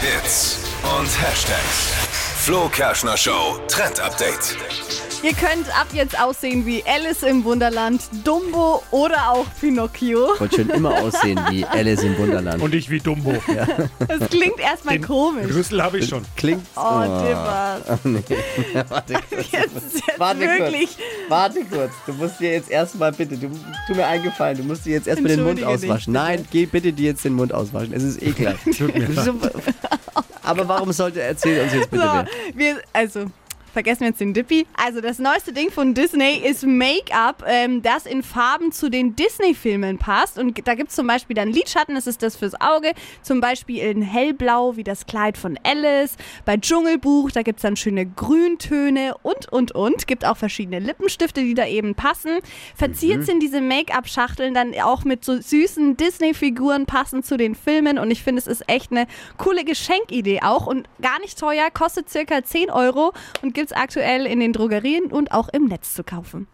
Hits und Hashtags. Flo Kerschner Show Trend Update. Ihr könnt ab jetzt aussehen wie Alice im Wunderland, Dumbo oder auch Pinocchio. wollte schon immer aussehen wie Alice im Wunderland. Und ich wie Dumbo. Das klingt erstmal Den komisch. Rüssel habe ich schon. Klingt. Oh, Dimmer. Warte kurz. Jetzt, jetzt Warte wirklich. kurz. Warte kurz. Du musst dir jetzt erstmal bitte, du, tu mir eingefallen, du musst dir jetzt erstmal den Mund Entschuldige dich, auswaschen. Nein, geh bitte dir jetzt den Mund auswaschen. Es ist ekelhaft. Tut mir. Aber warum sollte erzähl uns jetzt bitte So, wir, also. Vergessen wir jetzt den Dippy. Also das neueste Ding von Disney ist Make-up, ähm, das in Farben zu den Disney-Filmen passt. Und da gibt es zum Beispiel dann Lidschatten, das ist das fürs Auge. Zum Beispiel in hellblau, wie das Kleid von Alice. Bei Dschungelbuch, da gibt es dann schöne Grüntöne und, und, und. Gibt auch verschiedene Lippenstifte, die da eben passen. Verziert sind diese Make-up-Schachteln dann auch mit so süßen Disney-Figuren passend zu den Filmen. Und ich finde, es ist echt eine coole Geschenkidee auch. Und gar nicht teuer, kostet circa 10 Euro und gibt es aktuell in den Drogerien und auch im Netz zu kaufen.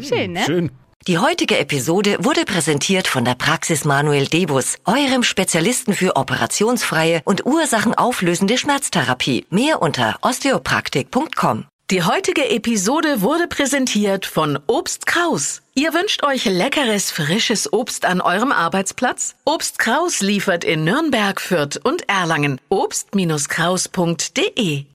Schön, ne? Schön. Die heutige Episode wurde präsentiert von der Praxis Manuel Debus, eurem Spezialisten für operationsfreie und ursachenauflösende Schmerztherapie. Mehr unter osteopraktik.com. Die heutige Episode wurde präsentiert von Obst Kraus. Ihr wünscht euch leckeres, frisches Obst an eurem Arbeitsplatz? Obst Kraus liefert in Nürnberg, Fürth und Erlangen. Obst-Kraus.de